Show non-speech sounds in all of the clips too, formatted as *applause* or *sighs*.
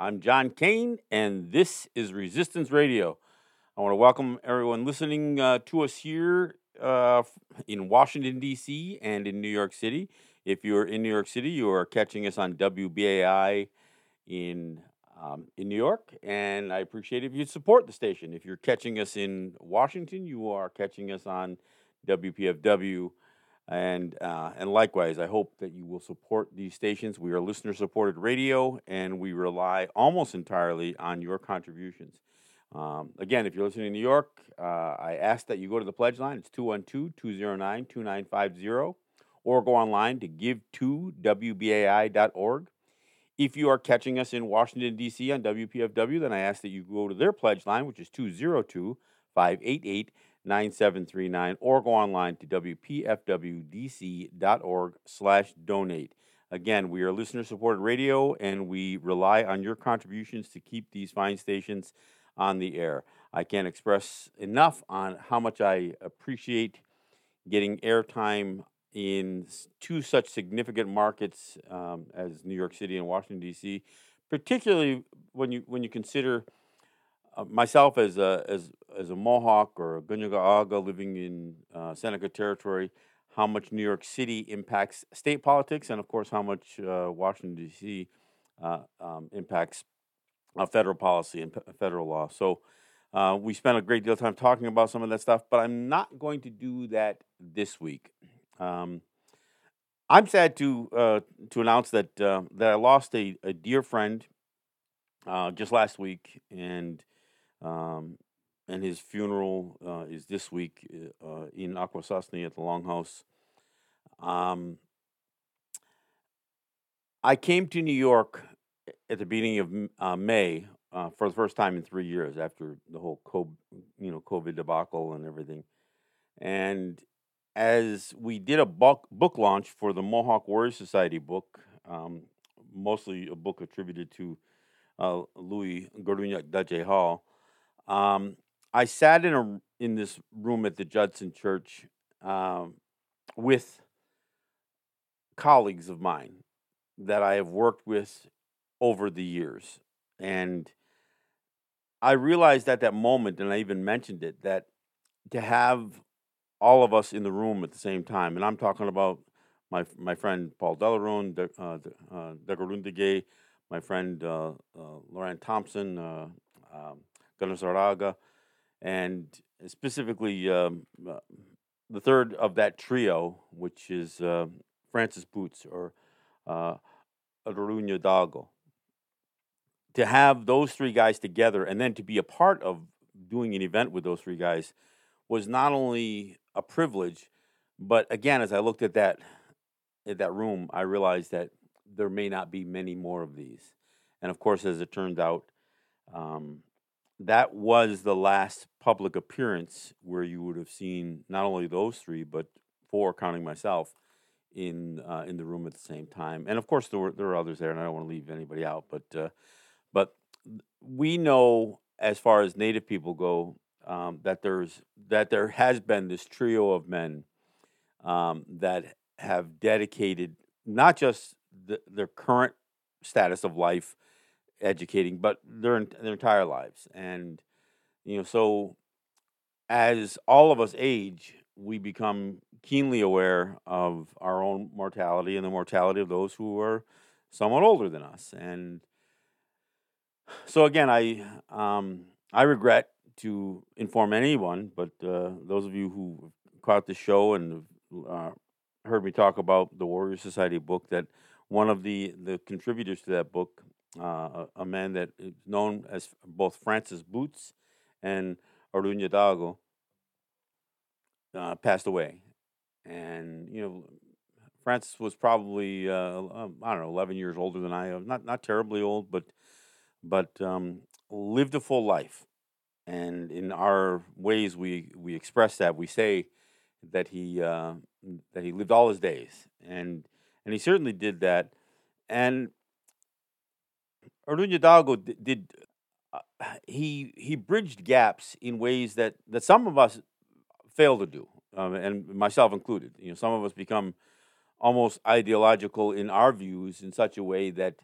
I'm John Kane, and this is Resistance Radio. I want to welcome everyone listening uh, to us here uh, in Washington, D.C., and in New York City. If you're in New York City, you are catching us on WBAI in um, in New York, and I appreciate if you support the station. If you're catching us in Washington, you are catching us on WPFW and, uh, and likewise, I hope that you will support these stations. We are listener supported radio, and we rely almost entirely on your contributions. Um, again, if you're listening in New York, uh, I ask that you go to the pledge line. It's 212 209 2950, or go online to give2wbai.org. If you are catching us in Washington, D.C. on WPFW, then I ask that you go to their pledge line, which is 202 588 9739 or go online to wpfwdc.org slash donate. Again, we are listener supported radio and we rely on your contributions to keep these fine stations on the air. I can't express enough on how much I appreciate getting airtime in two such significant markets um, as New York City and Washington D.C., particularly when you when you consider uh, myself as a as as a Mohawk or a Gunyaga living in uh, Seneca territory, how much New York City impacts state politics, and of course how much uh, Washington D.C. Uh, um, impacts uh, federal policy and p- federal law. So. We spent a great deal of time talking about some of that stuff, but I'm not going to do that this week. Um, I'm sad to to announce that that I lost a, a dear friend just last week, and um, and his funeral uh, is this week uh, in Akwesasne at the Longhouse. Um, I came to New York at the beginning of uh, May uh, for the first time in three years after the whole COVID, you know COVID debacle and everything. And as we did a book book launch for the Mohawk Warrior Society book, um, mostly a book attributed to uh, Louis Karoniaktajeh Hall, um, I sat in a in this room at the Judson Church um, with colleagues of mine that I have worked with over the years, and I realized at that moment, and I even mentioned it, that to have all of us in the room at the same time, and I'm talking about my my friend Paul Delaronde, De, uh, uh, my friend uh, uh, Loran Thompson, uh, um, Gunnar and specifically um, uh, the third of that trio, which is uh, Francis Boots or uh, Dago. To have those three guys together and then to be a part of doing an event with those three guys was not only a privilege, but again, as I looked at that at that room, I realized that there may not be many more of these. And of course, as it turned out, um, that was the last public appearance where you would have seen not only those three, but four, counting myself, in uh, in the room at the same time. And of course, there were there were others there, and I don't want to leave anybody out. But uh, but we know, as far as Native people go, um, that there's that there has been this trio of men um, that have dedicated not just the, their current status of life educating, but their their entire lives. And you know, so as all of us age, we become keenly aware of our own mortality and the mortality of those who are somewhat older than us. And so again, I um, I regret to inform anyone, but uh, those of you who caught the show and uh, heard me talk about the Warrior Society book, that one of the the contributors to that book uh, a, man that is known as both Francis Boots and Ateronhiatakon, uh, passed away. and you know, Francis was probably uh, um, I don't know, eleven years older than I am. Not not terribly old, but but um, lived a full life. And in our ways, we we express that. We say that he uh, that he lived all his days, and and he certainly did that. And Ateronhiatakon did, did uh, he he bridged gaps in ways that that some of us fail to do, um, and myself included. You know, some of us become almost ideological in our views in such a way that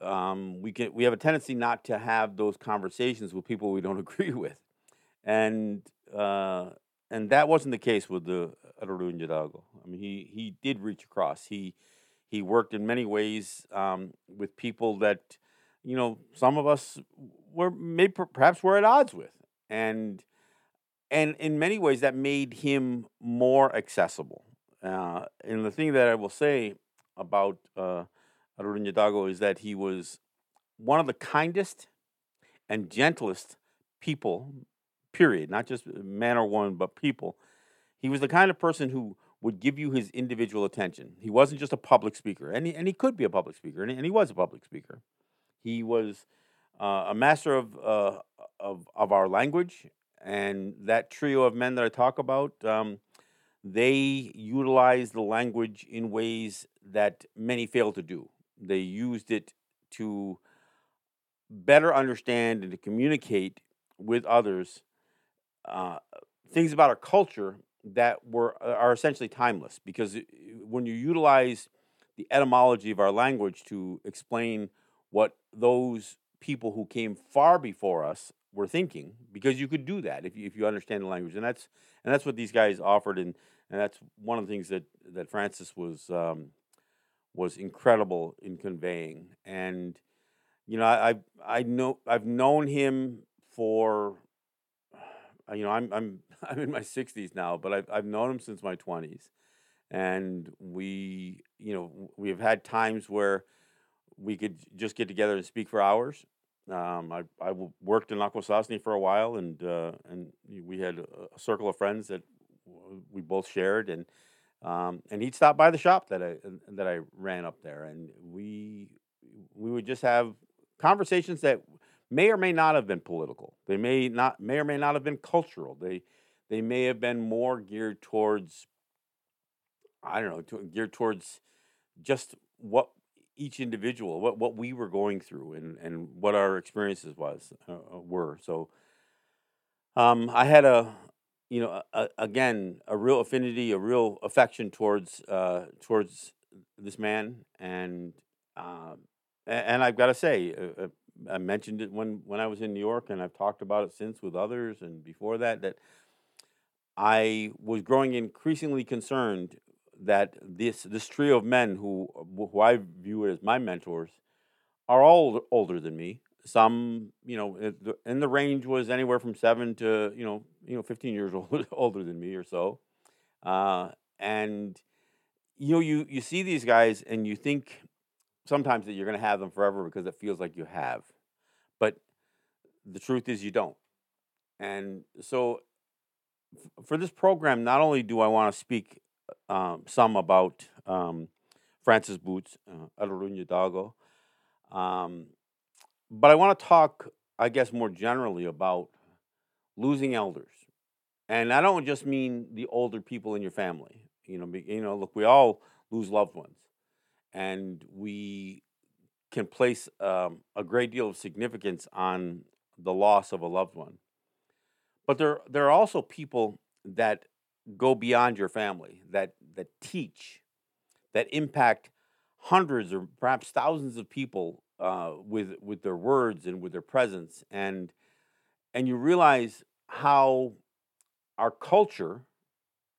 um, we can we have a tendency not to have those conversations with people we don't *laughs* agree with, and uh, and that wasn't the case with the Arun. I mean, he he did reach across. He he worked in many ways um, with people that you know some of us were maybe perhaps were at odds with, and and in many ways that made him more accessible. Uh, and the thing that I will say about uh, Ateronhiatakon is that he was one of the kindest and gentlest people, period, not just man or woman, but people. He was the kind of person who would give you his individual attention. He wasn't just a public speaker, and he, and he could be a public speaker, and he, and he was a public speaker. He was uh, a master of, uh, of, of our language, and that trio of men that I talk about, um, they utilized the language in ways that many fail to do. They used it to better understand and to communicate with others uh, things about our culture that were uh, are essentially timeless. Because when you utilize the etymology of our language to explain what those people who came far before us were thinking, because you could do that if you, if you understand the language, and that's and that's what these guys offered, and and that's one of the things that that Francis was um, was incredible in conveying. And you know, I I know I've known him for *sighs* you know I'm I'm *laughs* I'm in my 60s now, but I've I've known him since my 20s, and we you know we've had times where we could just get together and speak for hours. Um, I I worked in Akwesasne for a while, and uh, and we had a circle of friends that we both shared, and um, and he'd stop by the shop that I that I ran up there, and we we would just have conversations that may or may not have been political. They may not may or may not have been cultural. They they may have been more geared towards I don't know, to, geared towards just what each individual, what what we were going through, and and what our experiences was uh, uh were. So, um, I had a you know, a, again, a real affinity, a real affection towards uh, towards this man, and uh, and I've got to say, uh, uh, I mentioned it when when I was in New York, and I've talked about it since with others, and before that, that I was growing increasingly concerned that this this trio of men who who I view as my mentors are all older than me, some, you know, and the range was anywhere from seven to you know, you know, fifteen years *laughs* old, older than me or so, uh, and you know, you you see these guys and you think sometimes that you're going to have them forever because it feels like you have, but the truth is you don't, and so for this program, not only do I want to speak um, some about um, Francis Boots, uh, Arun. Um, but I want to talk, I guess, more generally about losing elders, and I don't just mean the older people in your family. You know, you know, look, we all lose loved ones, and we can place um, a great deal of significance on the loss of a loved one. But there, there are also people that go beyond your family, that that teach, that impact hundreds or perhaps thousands of people uh, with with their words and with their presence, and and you realize how our culture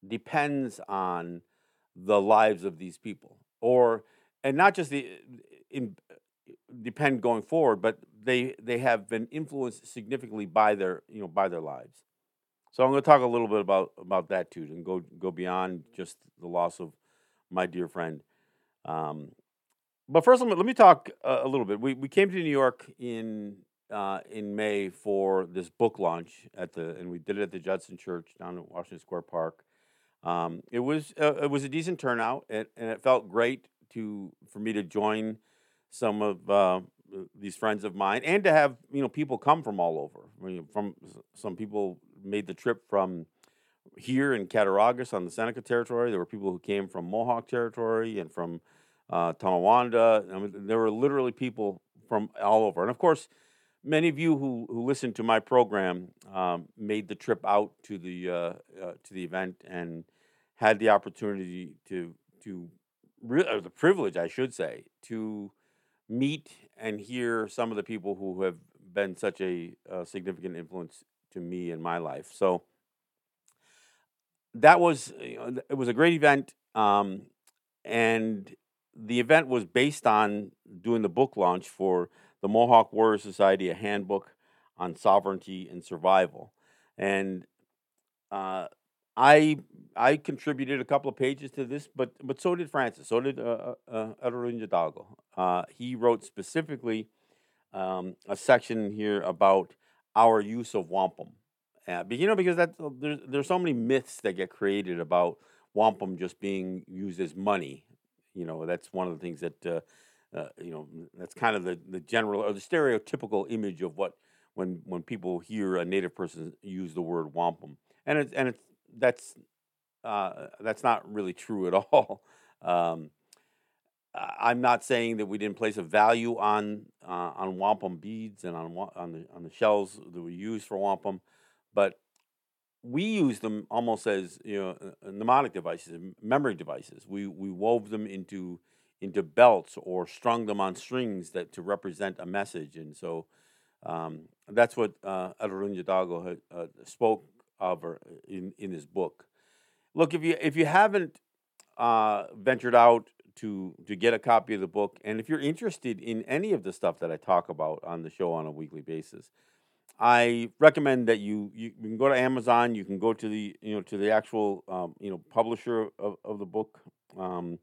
depends on the lives of these people, or and not just the in depend going forward, but they they have been influenced significantly by their you know by their lives. So I'm going to talk a little bit about about that too, and go go beyond just the loss of my dear friend. Um, but first, let me, let me talk a, little bit. We we came to New York in uh, in May for this book launch at the, and we did it at the Judson Church down in Washington Square Park. Um, it was uh, it was a decent turnout, and, and it felt great to for me to join some of uh, these friends of mine, and to have you know people come from all over. I mean, from some people made the trip from here in Cattaraugus on the Seneca territory. There were people who came from Mohawk territory and from uh, Tonawanda. I mean, there were literally people from all over, and of course many of you who, who listened to my program um, made the trip out to the uh, uh, to the event and had the opportunity to to re- or the privilege, I should say, to meet and hear some of the people who have been such a, a significant influence to me in my life. So that was it was a great event, um, and the event was based on doing the book launch for the Mohawk Warrior Society, a handbook on sovereignty and survival. And uh, I I contributed a couple of pages to this, but but so did Francis. So did uh, uh, uh, uh he wrote specifically um, a section here about our use of wampum. Uh, you know, because that there's there's so many myths that get created about wampum just being used as money. You know, that's one of the things that uh, uh, you know, that's kind of the, the general or the stereotypical image of what when when people hear a native person use the word wampum, and it's and it's that's uh, that's not really true at *laughs* all. Um, I'm not saying that we didn't place a value on uh, on wampum beads and on on the on the shells that we use for wampum, but we use them almost as you know mnemonic devices, memory devices. We we wove them into into belts or strung them on strings that to represent a message. And so um, that's what uh, Dago uh, spoke of in, in his book. Look, if you if you haven't uh, ventured out to to get a copy of the book, and if you're interested in any of the stuff that I talk about on the show on a weekly basis, I recommend that you, you, you can go to Amazon. You can go to the you know to the actual um, you know publisher of, of the book. Um,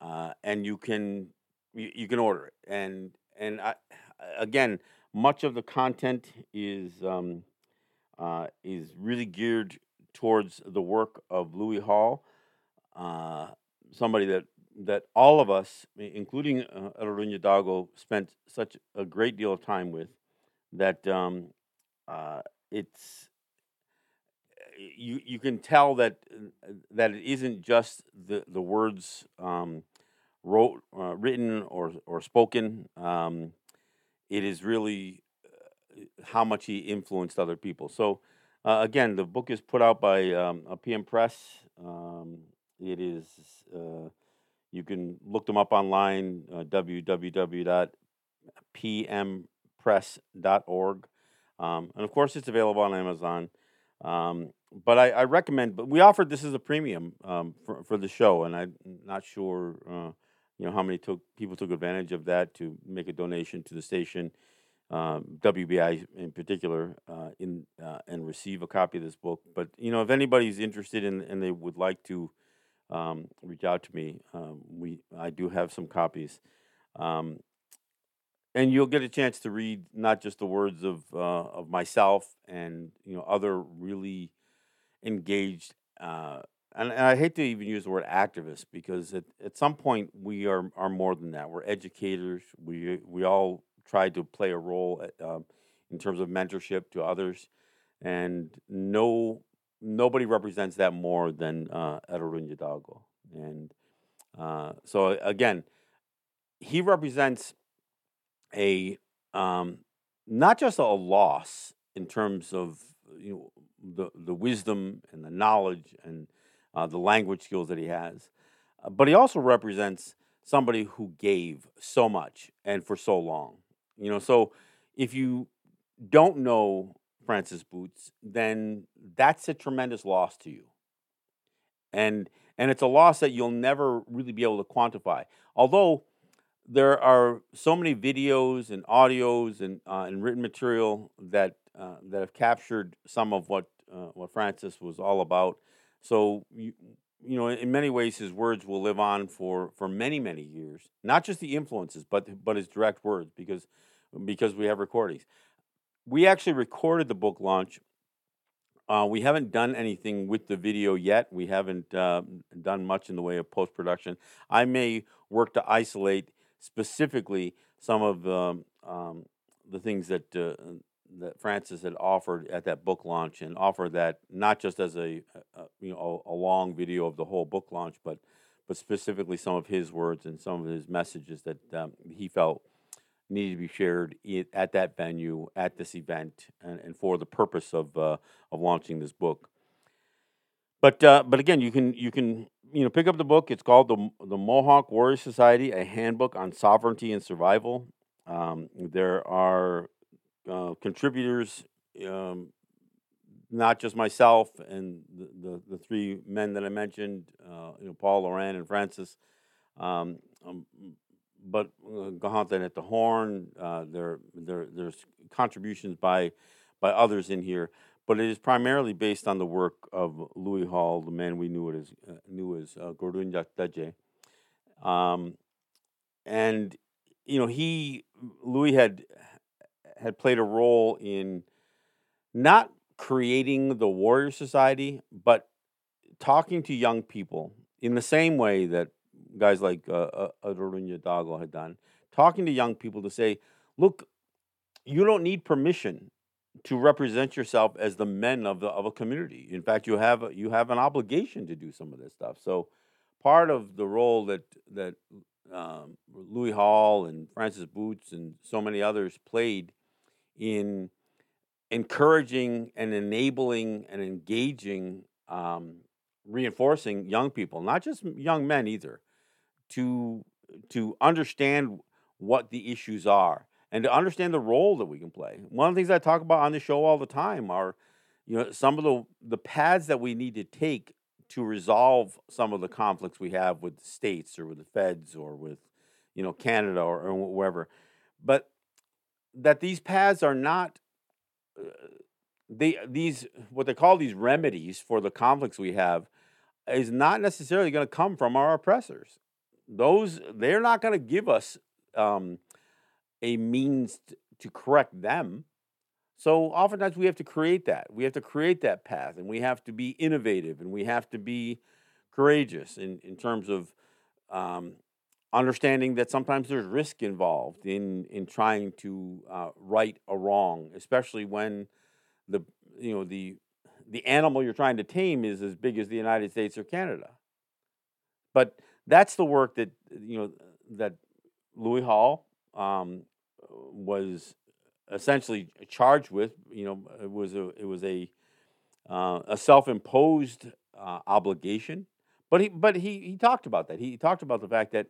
uh, and you can you, you, can order it. And and I, again, much of the content is um, uh, is really geared towards the work of Louis Hall, uh, somebody that that all of us, including uh, Dago, spent such a great deal of time with. That um, uh, it's you you can tell that that it isn't just the the words um, wrote, uh, written or or spoken. Um, it is really how much he influenced other people. So uh, again, the book is put out by um, PM Press. Um, it is uh, you can look them up online uh, www.pmpress.org, um, and of course it's available on Amazon. Um, but I, I, recommend. But we offered this as a premium um, for for the show, and I'm not sure uh, you know how many took people took advantage of that to make a donation to the station, um, WBI in particular, uh, in uh, and receive a copy of this book. But you know, if anybody's interested in and they would like to um, reach out to me, um, we I do have some copies, um, and you'll get a chance to read not just the words of uh, of myself and you know other really engaged uh, and, and I hate to even use the word activist because at, at some point we are, are more than that. We're educators. We we all try to play a role uh, in terms of mentorship to others, and no nobody represents that more than uh, Errol And uh, so again, he represents a um, not just a loss in terms of you know the the wisdom and the knowledge and uh, the language skills that he has. Uh, but he also represents somebody who gave so much and for so long. You know, so if you don't know Francis Boots, then that's a tremendous loss to you. And and it's a loss that you'll never really be able to quantify. Although there are so many videos and audios and, uh, and written material that uh, that have captured some of what uh, what Francis was all about so you, you know, in many ways, his words will live on for for many many years. Not just the influences, but but his direct words, because because we have recordings. We actually recorded the book launch Uh, we haven't done anything with the video yet. We haven't uh, done much in the way of post production. I may work to isolate specifically some of the um, the things that uh, that Francis had offered at that book launch, and offered that not just as a, a you know a, a, long video of the whole book launch, but but specifically some of his words and some of his messages that um, he felt needed to be shared at that venue at this event, and, and for the purpose of uh, of launching this book. But uh, but again, you can you can you know pick up the book. It's called the the Mohawk Warrior Society: A Handbook on Sovereignty and Survival. Um, there are uh, contributors, um, not just myself and the, the, the, three men that I mentioned, uh, you know, Paul, Loran, and Francis, um, um, but uh, Kahentinetha Horn. Uh, there, there, there's contributions by by others in here, but it is primarily based on the work of Louis Hall, the man we knew it as uh, knew as uh, Gordunjak Daje. Um, and you know, he Louis had had played a role in not creating the warrior society, but talking to young people in the same way that guys like uh, uh, Ateronhiatakon had done, talking to young people to say, look, you don't need permission to represent yourself as the men of the of a community. In fact, you have you have an obligation to do some of this stuff. So, part of the role that that um, Louis Hall and Francis Boots and so many others played in encouraging and enabling and engaging, um, reinforcing young people, not just young men either, to to understand what the issues are and to understand the role that we can play. One of the things I talk about on the show all the time are, you know, some of the the paths that we need to take to resolve some of the conflicts we have with the states or with the feds or with, you know, Canada or, or wherever. But that these paths are not uh, they these what they call these remedies for the conflicts we have is not necessarily going to come from our oppressors. Those they're not going to give us um, a means to correct them. So oftentimes we have to create that. We have to create that path, and we have to be innovative, and we have to be courageous in in terms of um, understanding that sometimes there's risk involved in in trying to uh, right a wrong, especially when the you know the the animal you're trying to tame is as big as the United States or Canada. But that's the work that you know that Louis Hall um, was essentially charged with. You know, it was a it was a uh, a self-imposed uh, obligation. But he but he he talked about that. He talked about the fact that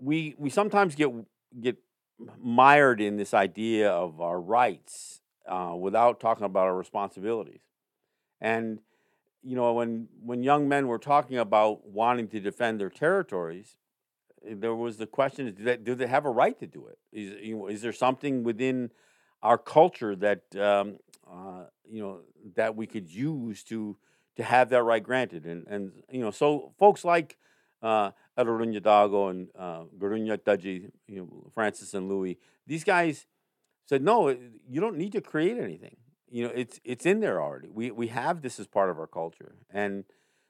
we we sometimes get get mired in this idea of our rights uh, without talking about our responsibilities. And you know, when when young men were talking about wanting to defend their territories, eh, there was the question: Do they, do they have a right to do it? Is you know, is there something within our culture that um, uh, you know that we could use to to have that right granted? And and you know, so folks like uh, Dago and uh, Garunya you know, Francis and Louis, these guys said, no, you don't need to create anything. You know, it's it's in there already. We we have this as part of our culture, and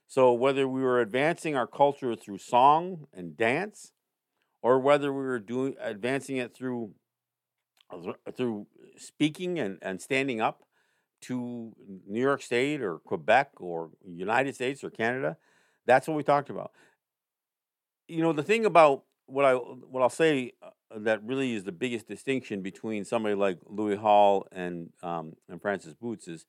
so whether we were advancing our culture through song and dance, or whether we were doing advancing it through through speaking and, and standing up to New York State or Quebec or United States or Canada, that's what we talked about you know the thing about what I what I'll say uh, that really is the biggest distinction between somebody like Louis Hall and um, and Francis Boots is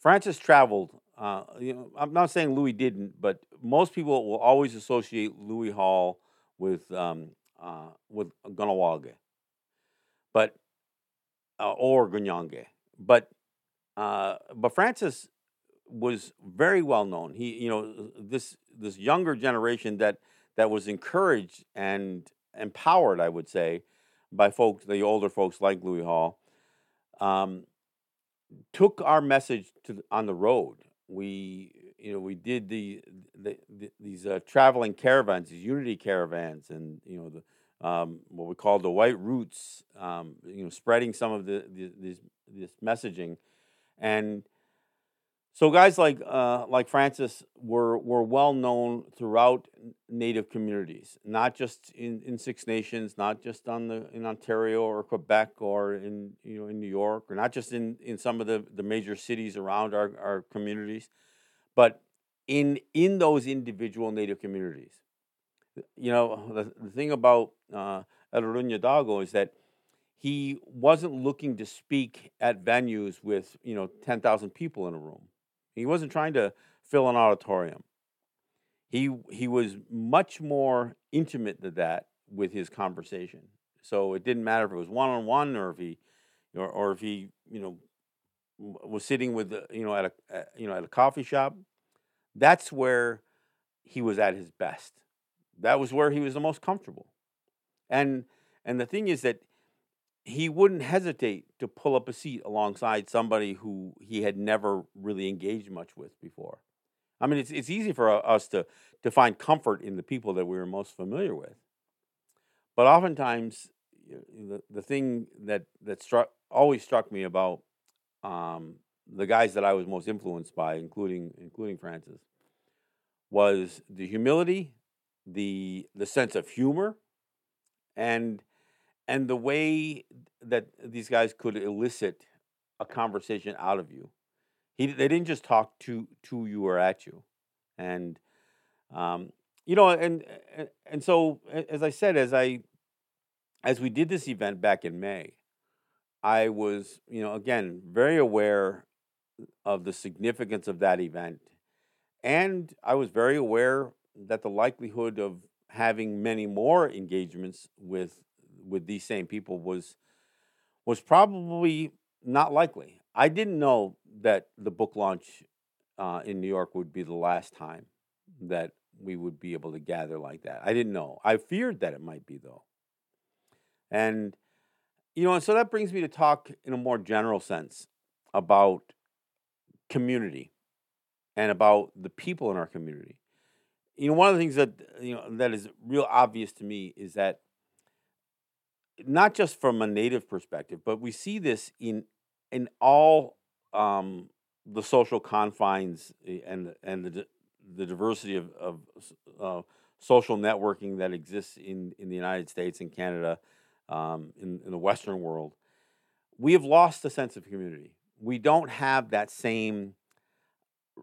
Francis traveled. Uh, you know, I'm not saying Louis didn't, but most people will always associate Louis Hall with um, uh, with Kahnawake, but uh, or Gunyange, but uh, but Francis was very well known. He, you know, this this younger generation that that was encouraged and empowered, I would say, by folks, the older folks like Louis Hall, um, took our message to on the road. We, you know, we did the, the, the these uh, traveling caravans, these unity caravans, and you know the um, what we call the white roots. Um, you know, spreading some of the, the this this messaging, and So guys like uh, like Francis were were well known throughout Native communities, not just in, in Six Nations, not just on the in Ontario or Quebec or in you know in New York, or not just in, in some of the, the major cities around our, our communities, but in in those individual Native communities. You know the, the thing about uh, Dago is that he wasn't looking to speak at venues with you know ten thousand people in a room he wasn't trying to fill an auditorium. He he was much more intimate than that with his conversation. So it didn't matter if it was one on one or if he or, or if he you know was sitting with you know at a you know at a coffee shop. That's where he was at his best. That was where he was the most comfortable. And and the thing is that he wouldn't hesitate to pull up a seat alongside somebody who he had never really engaged much with before. I mean, it's it's easy for us to to find comfort in the people that we were most familiar with, but oftentimes the the thing that that struck always struck me about um, the guys that I was most influenced by, including including Francis, was the humility, the the sense of humor, and and the way that these guys could elicit a conversation out of you. He, they didn't just talk to to you or at you, and um, you know, and and so as I said, as I as we did this event back in May, I was you know again very aware of the significance of that event, and I was very aware that the likelihood of having many more engagements with with these same people was was probably not likely. I didn't know that the book launch uh, in New York would be the last time that we would be able to gather like that. I didn't know. I feared that it might be though. And you know, and so that brings me to talk in a more general sense about community and about the people in our community. You know, one of the things that you know that is real obvious to me is that not just from a native perspective, but we see this in in all um, the social confines eh, and and the the diversity of, of uh, social networking that exists in, in the United States and Canada, um, in, in the Western world, we have lost the sense of community. We don't have that same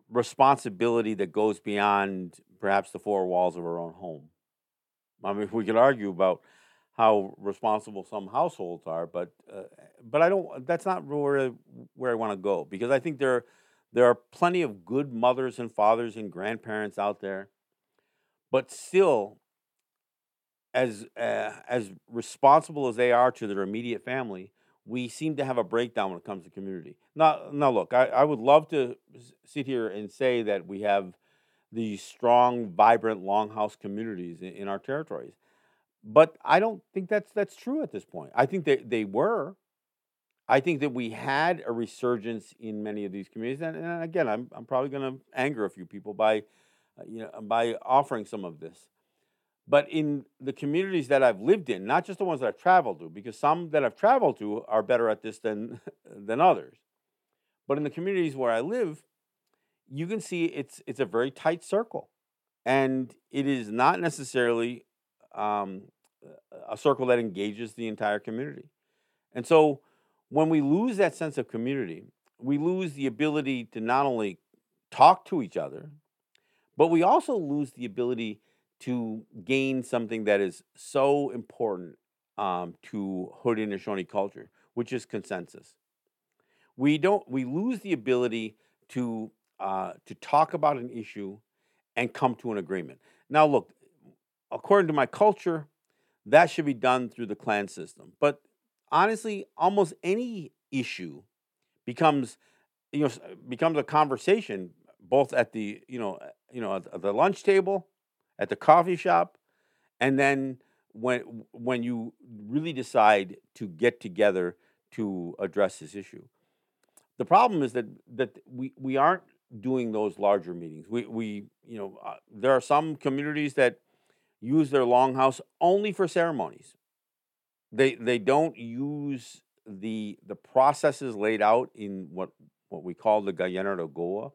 responsibility that goes beyond perhaps the four walls of our own home. I mean, if we could argue about how responsible some households are, but uh, but I don't. That's not where where I want to go because I think there there are plenty of good mothers and fathers and grandparents out there, but still, as uh, as responsible as they are to their immediate family, we seem to have a breakdown when it comes to community. Now, now look, I, I would love to sit here and say that we have these strong, vibrant longhouse communities in, in our territories but I don't think that's that's true at this point. I think that they were. I think that we had a resurgence in many of these communities, and, and again, I'm I'm probably going to anger a few people by, uh, you know, by offering some of this. But in the communities that I've lived in, not just the ones that I've traveled to, because some that I've traveled to are better at this than *laughs* than others. But in the communities where I live, you can see it's it's a very tight circle, and it is not necessarily um, a circle that engages the entire community. And so when we lose that sense of community, we lose the ability to not only talk to each other, but we also lose the ability to gain something that is so important um, to Haudenosaunee culture, which is consensus. We don't. We lose the ability to uh, to talk about an issue and come to an agreement. Now, look, according to my culture, that should be done through the clan system. But honestly, almost any issue becomes you know becomes a conversation both at the you know you know at the lunch table, at the coffee shop, and then when when you really decide to get together to address this issue. The problem is that that we, we aren't doing those larger meetings. We we you know uh, there are some communities that use their longhouse only for ceremonies. They they don't use the the processes laid out in what what we call the Gayenara Goa,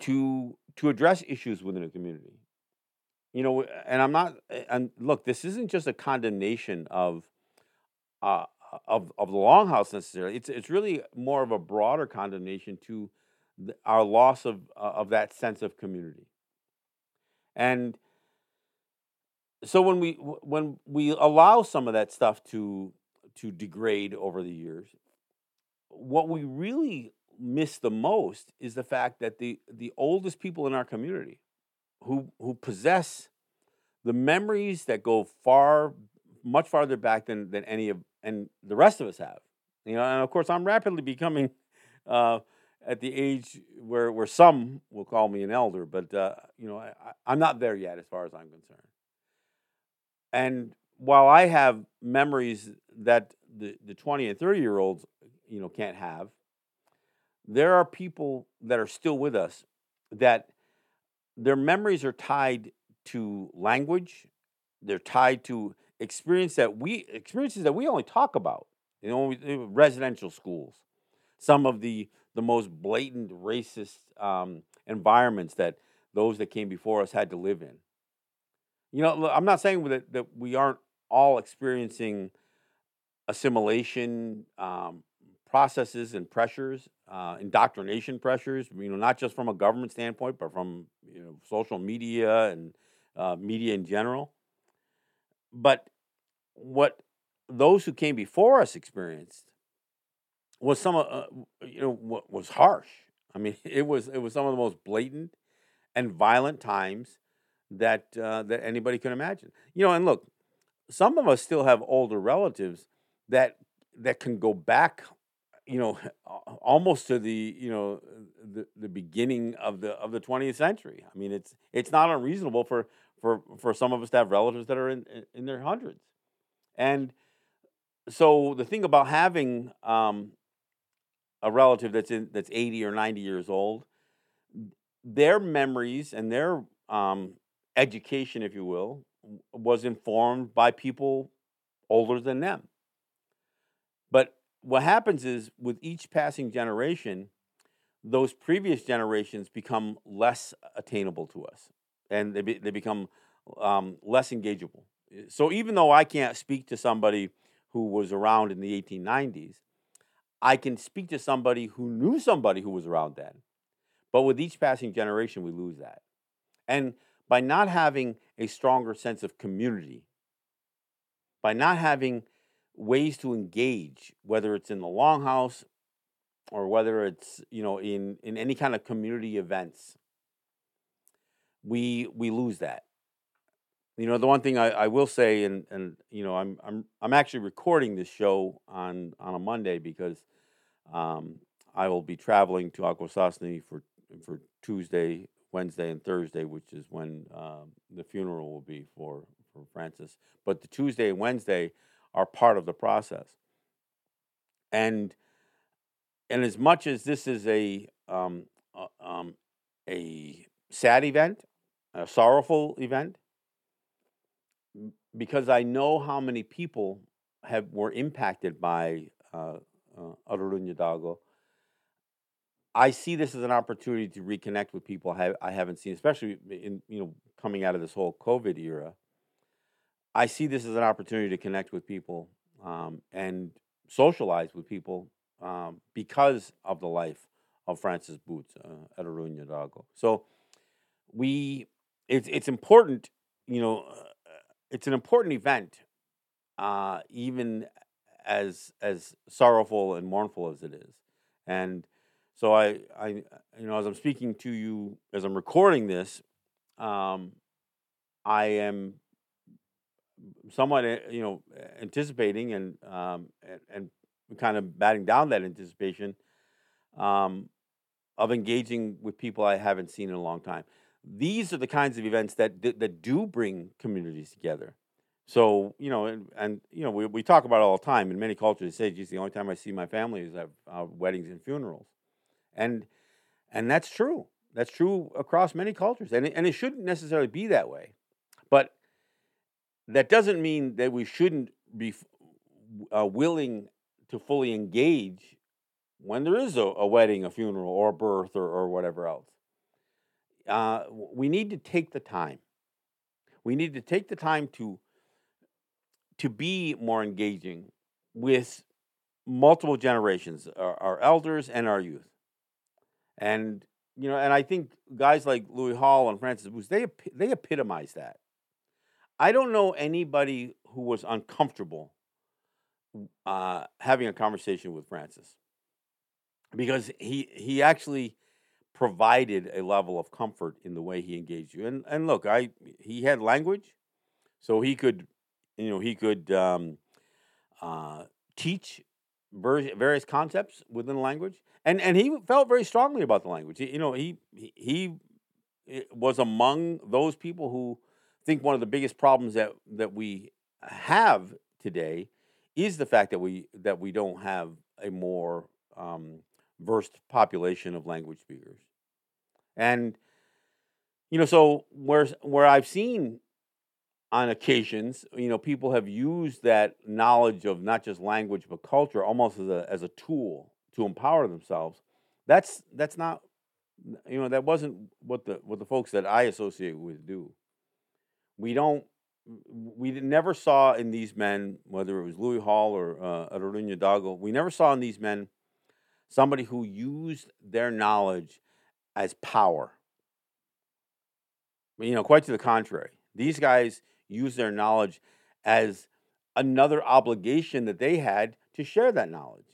to to address issues within a community. You know, and I'm not. And look, this isn't just a condemnation of uh, of of the Longhouse necessarily. It's it's really more of a broader condemnation to our loss of uh, of that sense of community. And so when we when we allow some of that stuff to to degrade over the years, what we really miss the most is the fact that the the oldest people in our community who who possess the memories that go far much farther back than than any of and the rest of us have. You know and of course i'm rapidly becoming *laughs* uh, at the age where where some will call me an elder but uh, you know I, i'm not there yet as far as i'm concerned and while i have memories that the, the 20 and 30 year olds you know can't have there are people that are still with us that their memories are tied to language they're tied to experience that we experiences that we only talk about you know residential schools. Some of the the most blatant racist um, environments that those that came before us had to live in you know i'm not saying that, that we aren't all experiencing assimilation um, processes and pressures, uh, indoctrination pressures. You know, not just from a government standpoint, but from you know social media and uh, media in general. But what those who came before us experienced was some uh, you know what was harsh. I mean, *laughs* it was it was some of the most blatant and violent times that uh, that anybody can imagine. You know, and look, some of us still have older relatives that that can go back you know *laughs* almost to the you know the, the beginning of the of the 20th century i mean it's it's not unreasonable for for for some of us to have relatives that are in in their hundreds and so the thing about having um, a relative that's in that's 80 or 90 years old their memories and their um, education if you will was informed by people older than them but what happens is with each passing generation, those previous generations become less attainable to us and they, be, they become um, less engageable. So even though I can't speak to somebody who was around in the 1890s, I can speak to somebody who knew somebody who was around then. But with each passing generation, we lose that. And by not having a stronger sense of community, by not having ways to engage, whether it's in the longhouse or whether it's you know in in any kind of community events. We we lose that. You know, the one thing I, I will say, and and you know, I'm I'm I'm actually recording this show on on a Monday because um, I will be traveling to Akwesasne for for Tuesday, Wednesday, and Thursday, which is when uh, the funeral will be for for Francis. But the Tuesday and Wednesday, are part of the process. And and as much as this is a um, um, a sad event, a sorrowful event, because I know how many people have were impacted by uh, uh, Dago. I see this as an opportunity to reconnect with people I, I haven't seen, especially in you know coming out of this whole COVID era. I see this as an opportunity to connect with people um, and socialize with people um, because of the life of Francis Boots uh, Ateronhiatakon. So we, it's it's important, you know, uh, it's an important event, uh, even as as sorrowful and mournful as it is, and so I I you know as I'm speaking to you as I'm recording this, um, I am somewhat, eh, you know, anticipating and um, and, and kind of batting down that anticipation um, of engaging with people I haven't seen in a long time. These are the kinds of events that that do bring communities together. So you know, and, and you know, we, we talk about it all the time. In many cultures, they say, "Geez, the only time I see my family is at uh, weddings and funerals," and and that's true. That's true across many cultures, and it, and it shouldn't necessarily be that way. But that doesn't mean that we shouldn't be uh, willing to fully engage when there is a, a, wedding, a funeral, or a birth, or, or whatever else. uh, we need to take the time. We need to take the time to to be more engaging with multiple generations, our, our elders and our youth. And you know, and I think guys like Louis Hall and Francis Boots, they they epitomize that. I don't know anybody who was uncomfortable uh, having a conversation with Francis because he he actually provided a level of comfort in the way he engaged you. And and look, I he had language, so he could, you know, he could um, uh, teach various concepts within the language, and and he felt very strongly about the language. He, you know, he he eh, was among those people who think one of the biggest problems that that we have today is the fact that we that we don't have a more um, versed population of language speakers, and you know, so where where I've seen on occasions, you know, people have used that knowledge of not just language but culture almost as a as a tool to empower themselves. That's that's not you know that wasn't what the what the folks that I associate with do. We don't we never saw in these men, whether it was Louis Hall or uh, Hidalgo, we never saw in these men somebody who used their knowledge as power. You know, quite to the contrary. These guys use their knowledge as another obligation that they had to share that knowledge.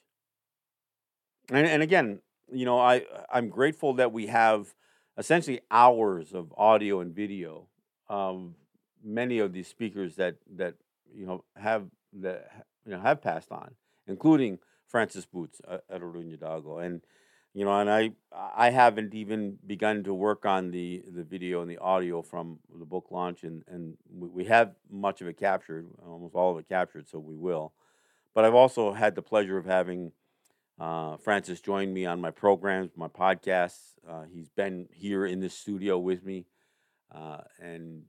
And, and again, you know, I I'm grateful that we have essentially hours of audio and video of many of these speakers that that you know have that you know have passed on, including Francis Boots uh, Ateronhiatakon. And you know, and I I haven't even begun to work on the the video and the audio from the book launch, and and we have much of it captured, almost all of it captured, so we will. But I've also had the pleasure of having uh, Francis join me on my programs, my podcasts. Uh, he's been here in this studio with me, uh, and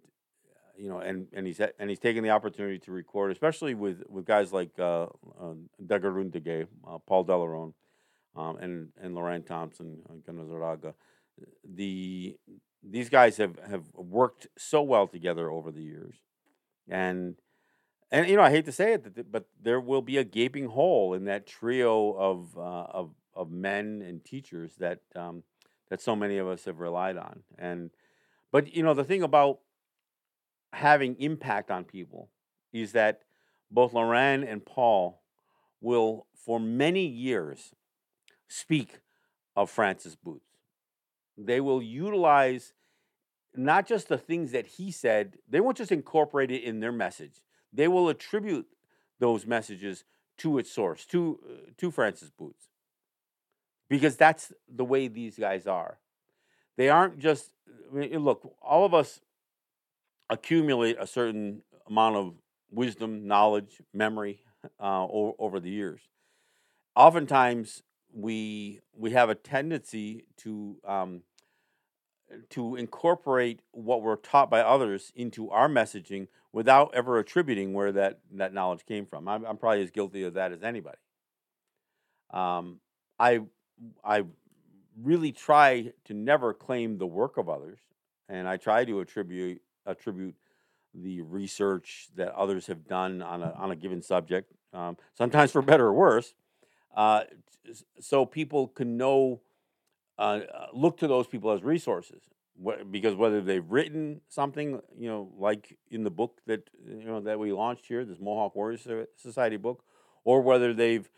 you know, and and he's and he's taking the opportunity to record, especially with with guys like uh, uh, uh, Paul Delaronde um, and and Loran Thompson, uh, Ganazaraga. The these guys have have worked so well together over the years, and and you know I hate to say it, but there will be a gaping hole in that trio of uh, of of men and teachers that um, that so many of us have relied on. And but you know the thing about having impact on people is that both Loran and Paul will, for many years, speak of Francis Boots. They will utilize not just the things that he said, they won't just incorporate it in their message. They will attribute those messages to its source, to, uh, to Francis Boots. Because that's the way these guys are. They aren't just, I mean, look, all of us accumulate a certain amount of wisdom, knowledge, memory uh, over, over the years. Oftentimes, we we have a tendency to um, to incorporate what we're taught by others into our messaging without ever attributing where that, that knowledge came from. I'm, I'm probably as guilty of that as anybody. Um, I I really try to never claim the work of others, and I try to attribute attribute the research that others have done on a on a given subject, um, sometimes for better or worse, uh, so people can know, uh, uh, look to those people as resources. Because whether they've written something, you know, like in the book that you know that we launched here, this Mohawk Warriors Society book, or whether they've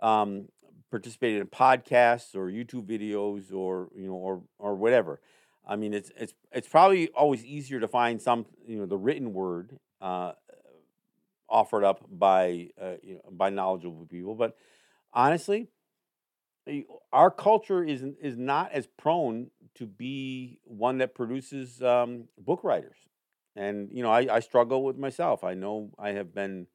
um, participated in podcasts or YouTube videos or you know or or whatever. I mean, it's it's it's probably always easier to find some you know the written word uh, offered up by uh, you know, by knowledgeable people, but honestly, our culture is is not as prone to be one that produces um, book writers, and you know I, I, struggle with myself. I know I have been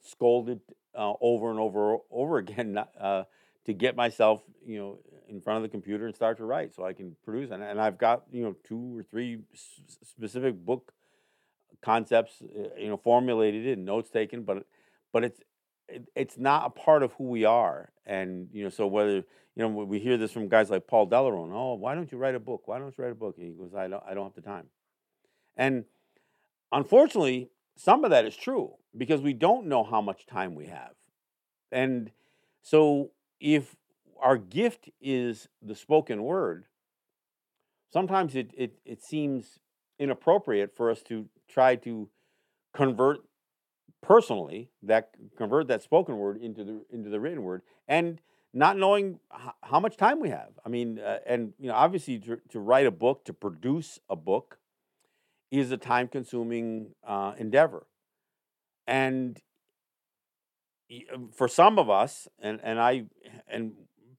scolded uh, over and over *laughs* over again uh, to get myself you know in front of the computer and start to write so I can produce and, and I've got you know two or three specific book concepts uh, you know formulated and notes taken, but but it's it, it's not a part of who we are. And you know, so whether you know we hear this from guys like Paul Delaronde, oh, why don't you write a book? Why don't you write a book? And he goes, I don't, I don't have the time. And unfortunately, some of that is true because we don't know how much time we have. And so if our gift is the spoken word, sometimes it, it, it seems inappropriate for us to try to convert personally that convert that spoken word into the into the written word and not knowing h- how much time we have. I mean uh, and you know obviously to, to write a book to produce a book is a time consuming uh, endeavor. And um, for some of us and and i and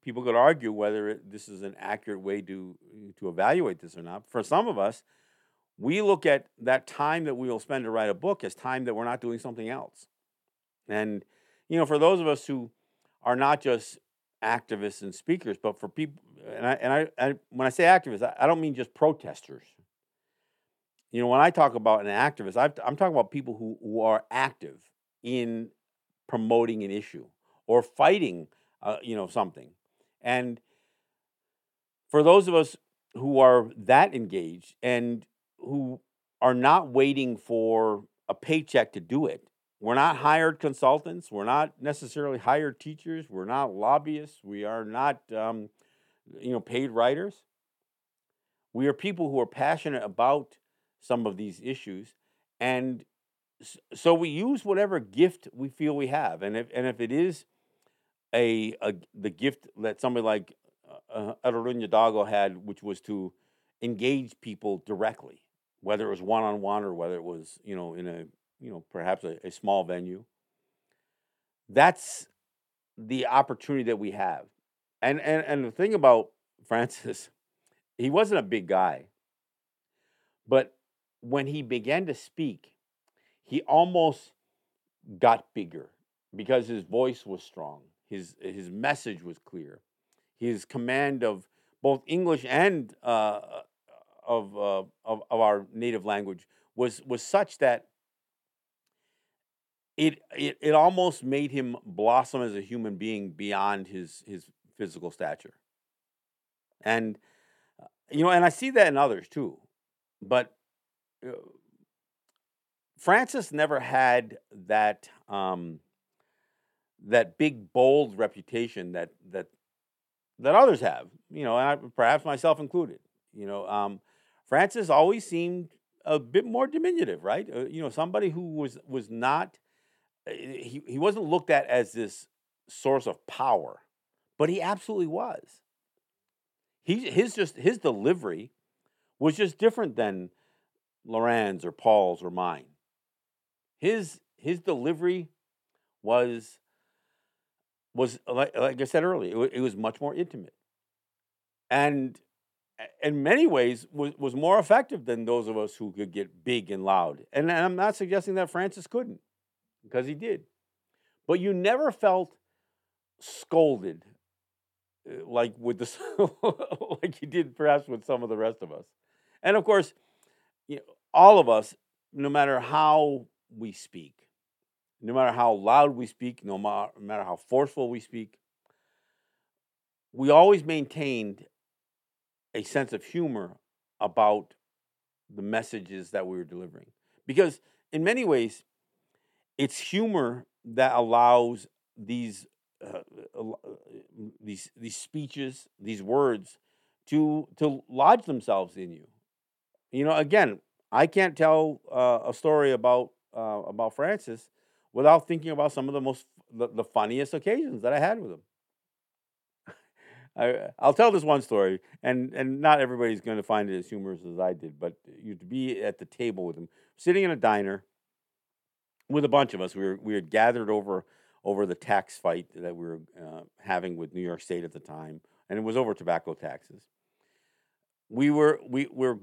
people could argue whether it, this is an accurate way to to evaluate this or not. For some of us we look at that time that we will spend to write a book as time that we're not doing something else. And, you know, for those of us who are not just activists and speakers, but for people, and I, and I, I when I say activists, I, I, don't mean just protesters. You know, when I talk about an activist, i am talking about people who, who are active in promoting an issue or fighting, uh, you know, something. And for those of us who are that engaged and who are not waiting for a paycheck to do it. We're not hired consultants. We're not necessarily hired teachers. We're not lobbyists. We are not, um, you know, paid writers. We are people who are passionate about some of these issues, and so we use whatever gift we feel we have. And if and if it is a, a the gift that somebody like uh, Dago had, which was to engage people directly, whether it was one on one or whether it was you know in a you know perhaps a, a small venue. That's the opportunity that we have, and and and the thing about *laughs* Francis, he wasn't a big guy, but when he began to speak, he almost got bigger because his voice was strong. His his message was clear. His command of both English and uh, of, uh, of, of our native language was was such that it, it it almost made him blossom as a human being beyond his his physical stature. And uh, you know, and I see that in others too. But uh, Francis never had that um, that big bold reputation that that that others have. You know, and I, perhaps myself included. You know, um, Francis always seemed a bit more diminutive, right? Uh, you know, somebody who was was not uh, he he wasn't looked at as this source of power, but he absolutely was. He his just his delivery was just different than Loran's or Paul's or mine. His his delivery was was like, like I said earlier, it was much more intimate, and in many ways was, was more effective than those of us who could get big and loud. And, and I'm not suggesting that Francis couldn't, because he did. But you never felt scolded uh, like with the *laughs* like you did perhaps with some of the rest of us. And of course, you know, all of us, no matter how we speak, no matter how loud we speak, no matter how forceful we speak, we always maintained a sense of humor about the messages that we were delivering. Because in many ways, it's humor that allows these uh, uh, these these speeches, these words, to to lodge themselves in you. You know, again, I can't tell uh, a story about uh, about Francis without thinking about some of the most the, the funniest occasions that I had with him. I, I'll tell this one story, and and not everybody's going to find it as humorous as I did, but you to be at the table with him, sitting in a diner with a bunch of us. We were we had gathered over over the tax fight that we were uh, having with New York State at the time, and it was over tobacco taxes. We were we were,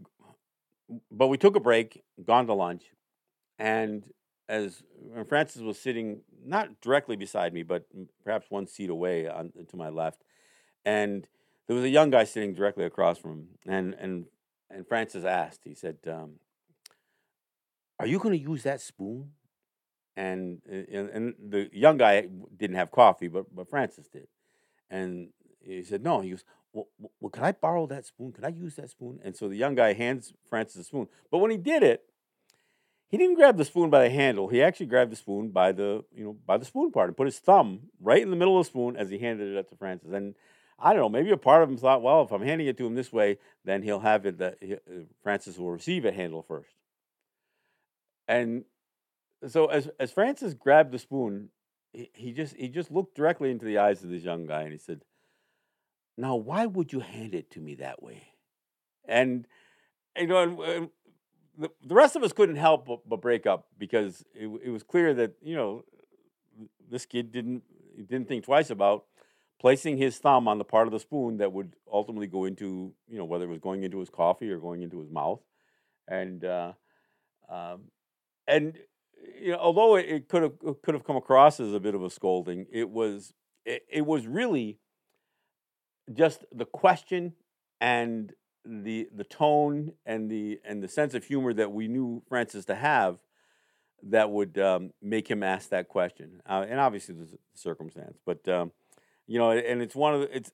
but we took a break, gone to lunch, and as Francis was sitting not directly beside me, but perhaps one seat away on, to my left and there was a young guy sitting directly across from him, and and and Francis asked. He said, um, "Are you going to use that spoon?" and and, and the young guy didn't have coffee, but but Francis did, and he said no. He goes, well, well, can I borrow that spoon? Can I use that spoon? And so the young guy hands Francis the spoon. But when he did it, he didn't grab the spoon by the handle. He actually grabbed the spoon by the you know by the spoon part and put his thumb right in the middle of the spoon as he handed it up to Francis. And I don't know, maybe a part of him thought, well, if I'm handing it to him this way, then he'll have it that uh, Francis will receive it handle first. And so as as Francis grabbed the spoon, he, he just he just looked directly into the eyes of this young guy and he said, "Now, why would you hand it to me that way?" And you know, and, and the, the rest of us couldn't help but, but break up because it, it was clear that you know this kid didn't didn't think twice about placing his thumb on the part of the spoon that would ultimately go into you know whether it was going into his coffee or going into his mouth, and uh, um, and you know, although it could have could have come across as a bit of a scolding, it was it, it was really just the question and the the tone and the and the sense of humor that we knew Francis to have that would um, make him ask that question. Uh, and obviously, a circumstance, but um, you know, and it's one of the, it's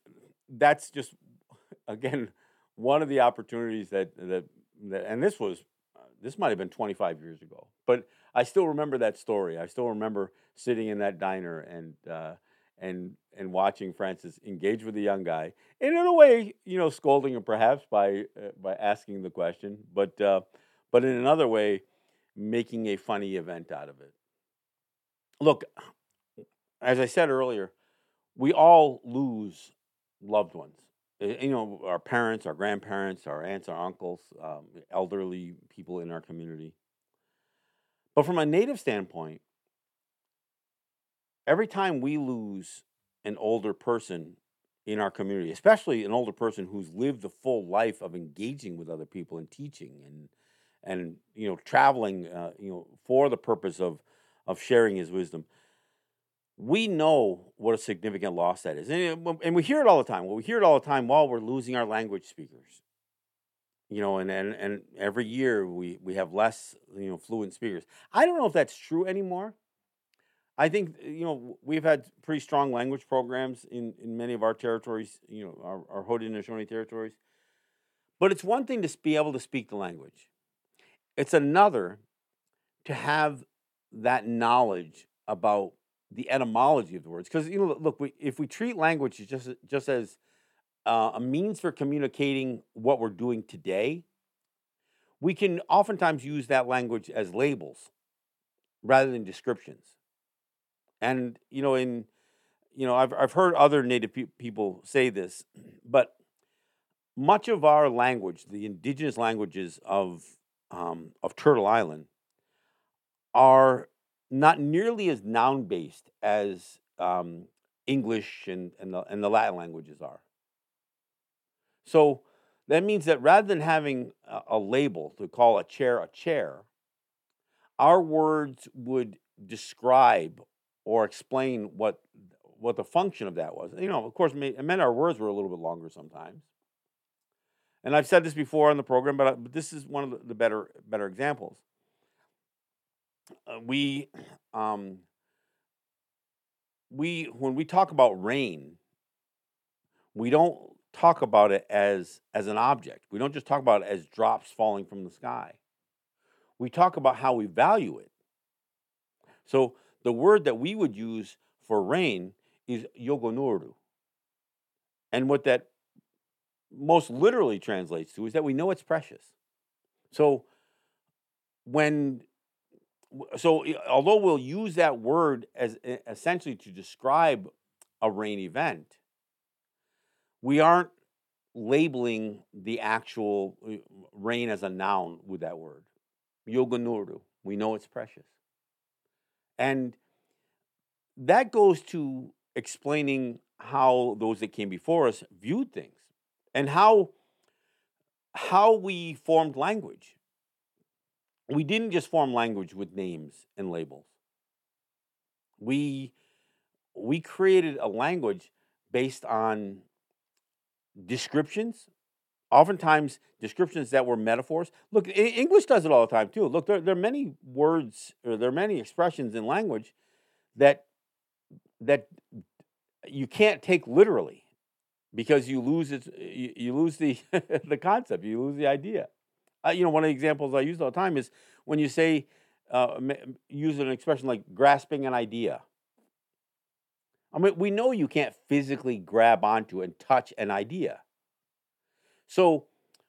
that's just *laughs* again one of the opportunities that that, that and this was this might have been 25 years ago, but I still remember that story. I still remember sitting in that diner and uh, and and watching Francis engage with the young guy, and in a way, you know, scolding him perhaps by uh, by asking the question, but uh, but in another way, making a funny event out of it. Look, as I said earlier, we all lose loved ones. Eh, you know, our parents, our grandparents, our aunts, our uncles, um, elderly people in our community. But from a native standpoint, every time we lose an older person in our community, especially an older person who's lived the full life of engaging with other people and teaching and and you know traveling, uh, you know, for the purpose of of sharing his wisdom, we know what a significant loss that is. And, and we hear it all the time. Well, we hear it all the time while we're losing our language speakers. You know, and, and, and every year we, we have less, you know, fluent speakers. I don't know if that's true anymore. I think, you know, we've had pretty strong language programs in, in many of our territories, you know, our, our Haudenosaunee territories. But it's one thing to be able to speak the language. It's another to have that knowledge about the etymology of the words. Because you know, look, we, if we treat language just just as uh, a means for communicating what we're doing today, we can oftentimes use that language as labels rather than descriptions. And you know, in you know, I've I've heard other Native pe- people say this, *clears throat* but much of our language, the indigenous languages of um, of Turtle Island, are not nearly as noun based as um, English and, and, the, and the Latin languages are. So that means that rather than having a, a label to call a chair a chair, our words would describe or explain what what the function of that was. You know, of course, it meant our words were a little bit longer sometimes. And I've said this before on the program, but, but this is one of the better better examples we um, we when we talk about rain, we don't talk about it as as an object. We don't just talk about it as drops falling from the sky. We talk about how we value it. So the word that we would use for rain is yogonuru. And what that most literally translates to is that we know it's precious. So when so although we'll use that word as essentially to describe a rain event, we aren't labeling the actual uh, rain as a noun with that word. Yoganuru, we know it's precious. And that goes to explaining how those that came before us viewed things and how how we formed language we didn't just form language with names and labels. We we created a language based on descriptions, oftentimes descriptions that were metaphors. Look, English does it all the time too. Look, there, there are many words or there are many expressions in language that that you can't take literally because you lose it. You, you lose the *laughs* the concept. You lose the idea. Uh, you know, one of the examples I use all the time is when you say uh, use an expression like grasping an idea. I mean, we know you can't physically grab onto and touch an idea. So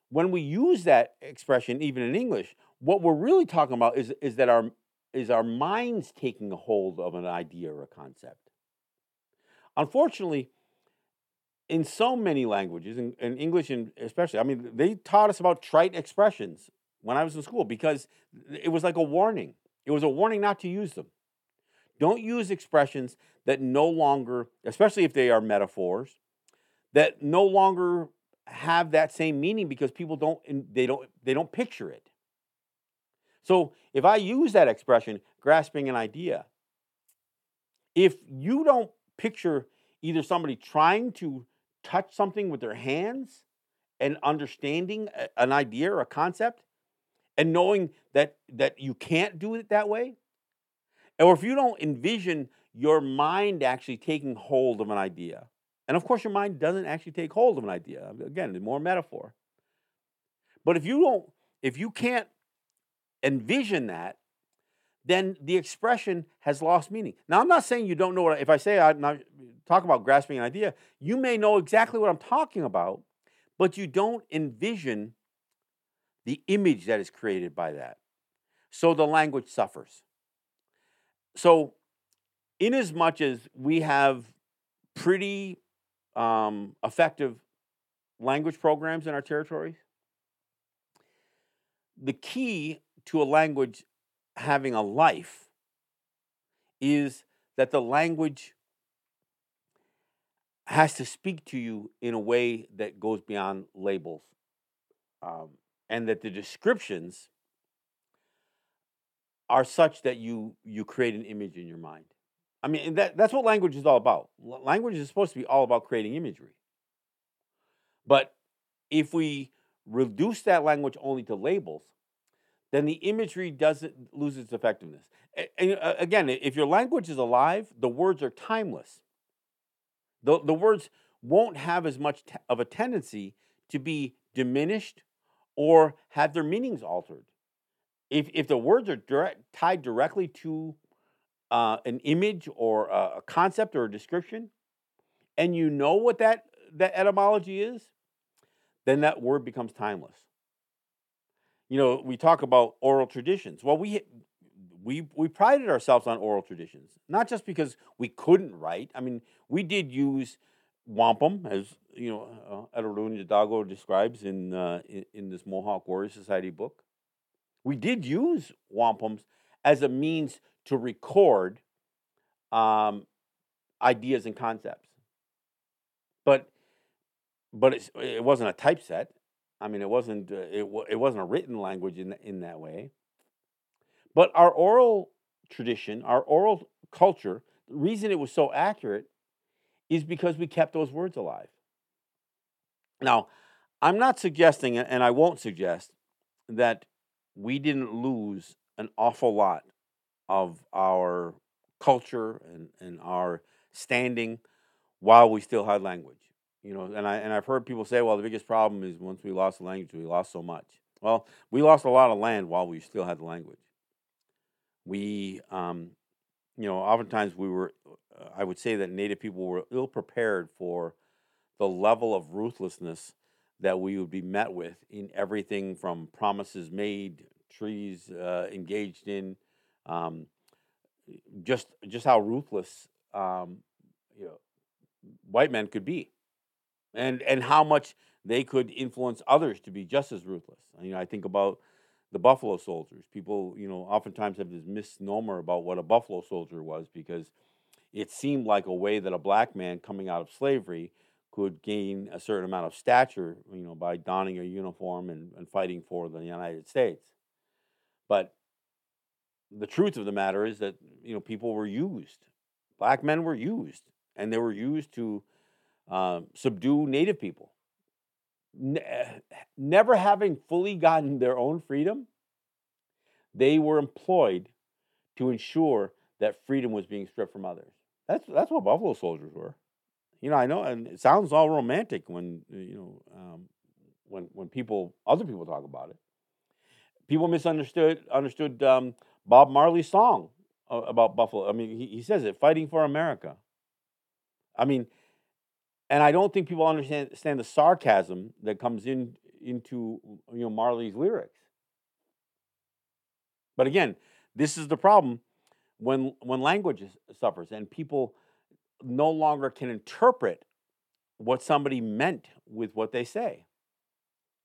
when we use that expression, even in English, what we're really talking about is, is that our is our minds taking a hold of an idea or a concept. Unfortunately, in so many languages, in, in English and especially, I mean, they taught us about trite expressions when I was in school because it was like a warning. It was a warning not to use them. Don't use expressions that no longer, especially if they are metaphors, that no longer have that same meaning because people don't they don't they don't picture it. So if I use that expression, grasping an idea, if you don't picture either somebody trying to touch something with their hands and understanding an idea or a concept and knowing that that you can't do it that way or if you don't envision your mind actually taking hold of an idea, and of course, your mind doesn't actually take hold of an idea. Again, more metaphor. But if you don't, if you can't envision that, then the expression has lost meaning. Now, I'm not saying you don't know what. If I say I talk about grasping an idea, you may know exactly what I'm talking about, but you don't envision the image that is created by that. So the language suffers. So, in as much as we have pretty um, effective language programs in our territories, the key to a language having a life is that the language has to speak to you in a way that goes beyond labels um, and that the descriptions are such that you you create an image in your mind. I mean, that that's what language is all about. Language is supposed to be all about creating imagery. But if we reduce that language only to labels, then the imagery doesn't lose its effectiveness. And uh, again, if your language is alive, the words are timeless. The, the words won't have as much of a tendency to be diminished or have their meanings altered if if the words are direct, tied directly to uh, an image or a, a concept or a description, and you know what that that etymology is, then that word becomes timeless. You know, we talk about oral traditions. Well, we we we prided ourselves on oral traditions, not just because we couldn't write. I mean, we did use wampum, as you know, uh, Ateronhiatakon describes in, uh, in in this Mohawk Warrior Society book. We did use wampums as a means to record um, ideas and concepts, but but it wasn't a typeset. I mean, it wasn't uh, it, it wasn't a written language in in that way. But our oral tradition, our oral culture, the reason it was so accurate is because we kept those words alive. Now, I'm not suggesting, and I won't suggest, that we didn't lose an awful lot of our culture and, and our standing while we still had language. You know, and I and I've heard people say, well, the biggest problem is once we lost the language, we lost so much. Well, we lost a lot of land while we still had the language. We, um, you know, oftentimes we were, uh, I would say that Native people were ill prepared for the level of ruthlessness that we would be met with in everything from promises made, trees uh, engaged in, um, just just how ruthless um, you know white men could be, and and how much they could influence others to be just as ruthless. You know, I think about the buffalo soldiers. People, you know, oftentimes have this misnomer about what a buffalo soldier was because it seemed like a way that a black man coming out of slavery could gain a certain amount of stature, you know, by donning a uniform and, and fighting for the United States. But the truth of the matter is that you know people were used, black men were used, and they were used to uh, subdue Native people. ne- eh, never having fully gotten their own freedom, they were employed to ensure that freedom was being stripped from others. That's that's what Buffalo Soldiers were. You know, I know, and it sounds all romantic when uh, you know um, when when people other people talk about it. People misunderstood understood um, Bob Marley's song uh, about Buffalo. I mean, he, he says it, "Fighting for America." I mean, and I don't think people understand, understand the sarcasm that comes in into you know Marley's lyrics. But again, this is the problem when when language suffers and people no longer can interpret what somebody meant with what they say.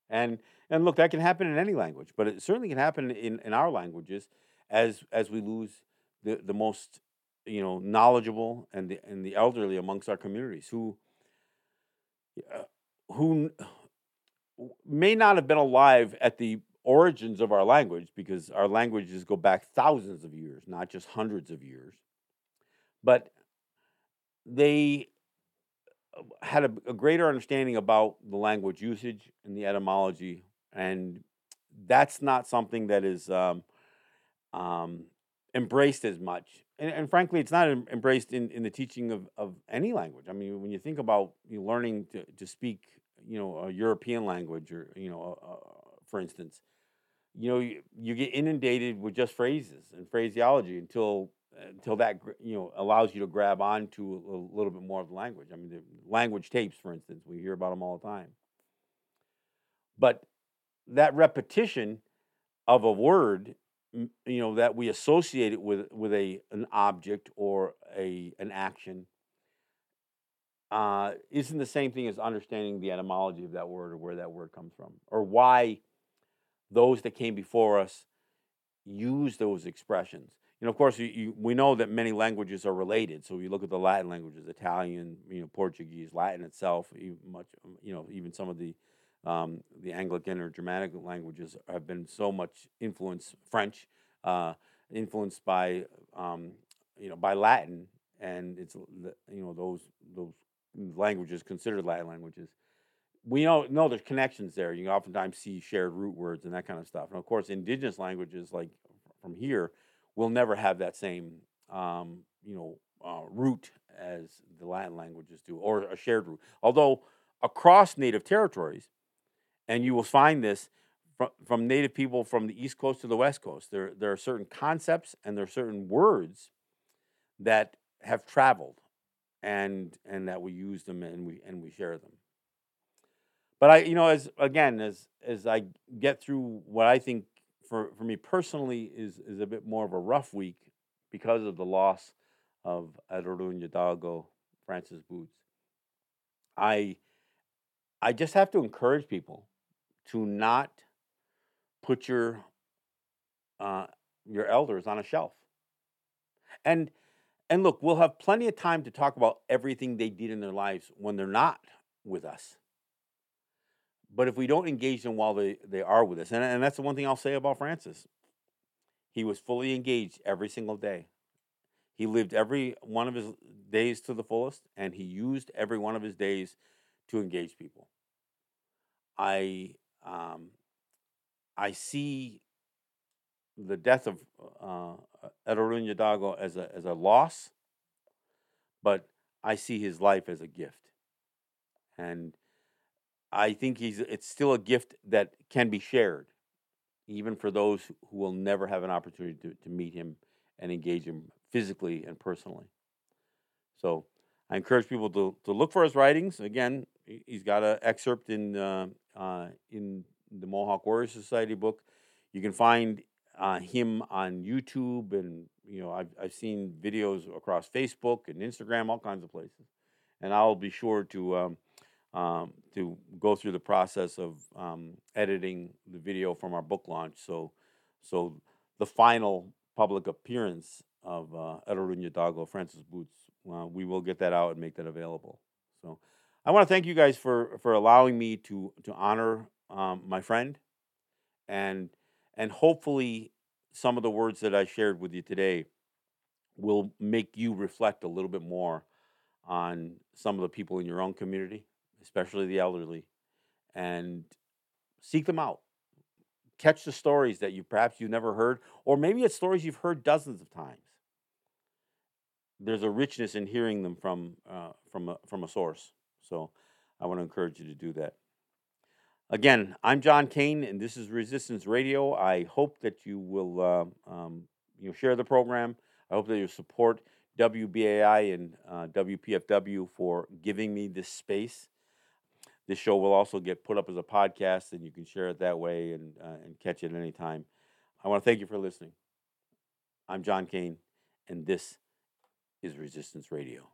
And and look, that can happen in any language, but it certainly can happen in, in our languages as as we lose the, the most you know knowledgeable and the and the elderly amongst our communities who who may not have been alive at the origins of our language because our languages go back thousands of years, not just hundreds of years. But they uh, had a, a greater understanding about the language usage and the etymology, and that's not something that is um, um, embraced as much. And, and frankly, it's not embraced in, in the teaching of, of any language. I mean, when you think about you learning to, to speak, you know, a European language, or you know, uh, for instance, you know, you, you get inundated with just phrases and phraseology until until that you know allows you to grab onto a, a little bit more of the language. I mean, the language tapes, for instance, we hear about them all the time. But that repetition of a word, you know, that we associate it with with a an object or a an action, uh, isn't the same thing as understanding the etymology of that word or where that word comes from or why those that came before us use those expressions. You know, of course, you, you, we know that many languages are related. So you look at the Latin languages, Italian, you know, Portuguese, Latin itself, much, you know, even some of the um, the Anglican or Germanic languages have been so much influenced. French, uh, influenced by um, you know by Latin, and it's you know those those languages considered Latin languages we know know there's connections there. You oftentimes see shared root words and that kind of stuff. And of course, indigenous languages like from here will never have that same um, you know uh, root as the Latin languages do, or a shared root. Although across native territories, and you will find this from, from native people from the east coast to the west coast, there there are certain concepts and there are certain words that have traveled, and and that we use them and we and we share them but I, you know, as again, as as I get through what I think for for me personally is is a bit more of a rough week because of the loss of Ateronhiatakon, Francis Boots. I I just have to encourage people to not put your uh, your elders on a shelf. And and look, we'll have plenty of time to talk about everything they did in their lives when they're not with us. But if we don't engage them while they, they are with us, and, and that's the one thing I'll say about Francis, he was fully engaged every single day. He lived every one of his days to the fullest, and he used every one of his days to engage people. I um, I see the death of uh, Ateronhiatakon as a as a loss, but I see his life as a gift, and I think he's it's still a gift that can be shared, even for those who will never have an opportunity to, to meet him and engage him physically and personally. So I encourage people to, to look for his writings. Again, he- he's got an excerpt in uh, uh, in the Mohawk Warrior Society book. You can find uh, him on YouTube, and you know I've I've seen videos across Facebook and Instagram, all kinds of places. And I'll be sure to um, um, to go through the process of um, editing the video from our book launch. So so the final public appearance of uh, Ateronhiatakon, Francis Boots, uh, we will get that out and make that available. So I want to thank you guys for for allowing me to to honor um, my friend, and and hopefully some of the words that I shared with you today will make you reflect a little bit more on some of the people in your own community, especially the elderly, and seek them out. Catch the stories that you perhaps you've never heard, or maybe it's stories you've heard dozens of times. There's a richness in hearing them from uh, from a, from a source. So I want to encourage you to do that. Again, I'm John Kane, and this is Resistance Radio. I hope that you will uh, um, you share the program. I hope that you support WBAI and uh, WPFW for giving me this space. This show will also get put up as a podcast, and you can share it that way and uh, and catch it anytime. I want to thank you for listening. I'm John Kane, and this is Resistance Radio.